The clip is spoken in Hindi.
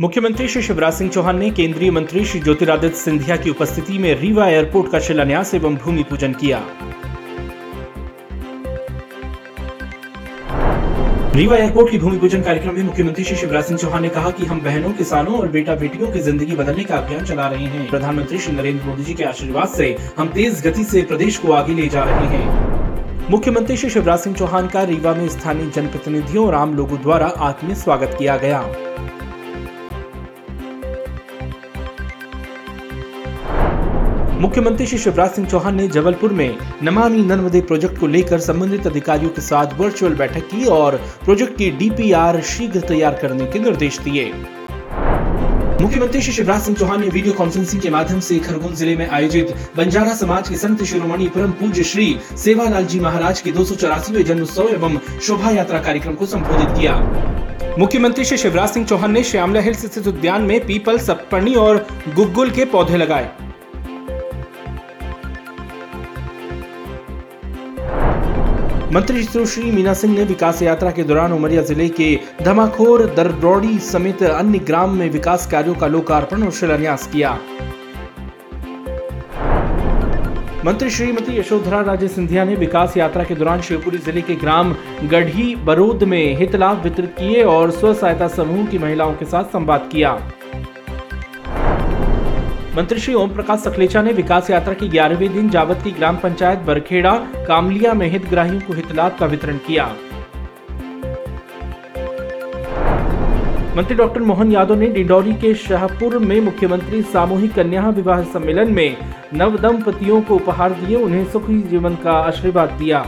मुख्यमंत्री श्री शिवराज सिंह चौहान ने केंद्रीय मंत्री श्री ज्योतिरादित्य सिंधिया की उपस्थिति में रीवा एयरपोर्ट का शिलान्यास एवं भूमि पूजन किया। रीवा एयरपोर्ट की भूमि पूजन कार्यक्रम में मुख्यमंत्री श्री शिवराज सिंह चौहान ने कहा कि हम बहनों, किसानों और बेटा बेटियों की ज़िंदगी बदलने का अभियान चला रहे हैं। प्रधानमंत्री श्री नरेंद्र मोदी जी के आशीर्वाद से हम तेज गति से प्रदेश को आगे ले जा रहे हैं। मुख्यमंत्री श्री शिवराज सिंह चौहान का रीवा में स्थानीय जनप्रतिनिधियों और आम लोगों द्वारा आत्मीय स्वागत किया गया। मुख्यमंत्री श्री शिवराज सिंह चौहान ने जबलपुर में नमामि नर्मदे प्रोजेक्ट को लेकर संबंधित अधिकारियों के साथ वर्चुअल बैठक की और प्रोजेक्ट की डीपीआर शीघ्र तैयार करने के निर्देश दिए। मुख्यमंत्री श्री शिवराज सिंह चौहान ने वीडियो कॉन्फ्रेंसिंग के माध्यम से खरगोन ज़िले में आयोजित बंजारा समाज के संत शिरोमणि परम पूज्य श्री सेवालाल जी महाराज के दो सौ जन्म उत्सव एवं शोभा यात्रा कार्यक्रम को संबोधित किया। मुख्यमंत्री श्री शिवराज सिंह चौहान ने श्यामला हिल्स स्थित उद्यान में पीपल सप्तपर्णी और गुग्गुल के पौधे लगाए। मंत्री सुश्री मीना सिंह ने विकास यात्रा के दौरान उमरिया ज़िले के धमाखोर दरदौड़ी समेत अन्य ग्राम में विकास कार्यों का लोकार्पण और शिलान्यास किया। मंत्री श्रीमती यशोधरा राजे सिंधिया ने विकास यात्रा के दौरान शिवपुरी ज़िले के ग्राम गढ़ी बरोद में हित लाभ वितरित किए और स्व सहायता समूह की महिलाओं के साथ संवाद किया। मंत्री श्री ओम प्रकाश सखलेचा ने विकास यात्रा के ग्यारहवें दिन जावत की ग्राम पंचायत बरखेड़ा, कामलिया में हितग्राहियों को हितलाभ का वितरण किया। मंत्री डॉक्टर मोहन यादव ने डिंडौरी के शाहपुर में मुख्यमंत्री सामूहिक कन्या विवाह सम्मेलन में नव दंपतियों को उपहार दिए, उन्हें सुखी जीवन का आशीर्वाद दिया।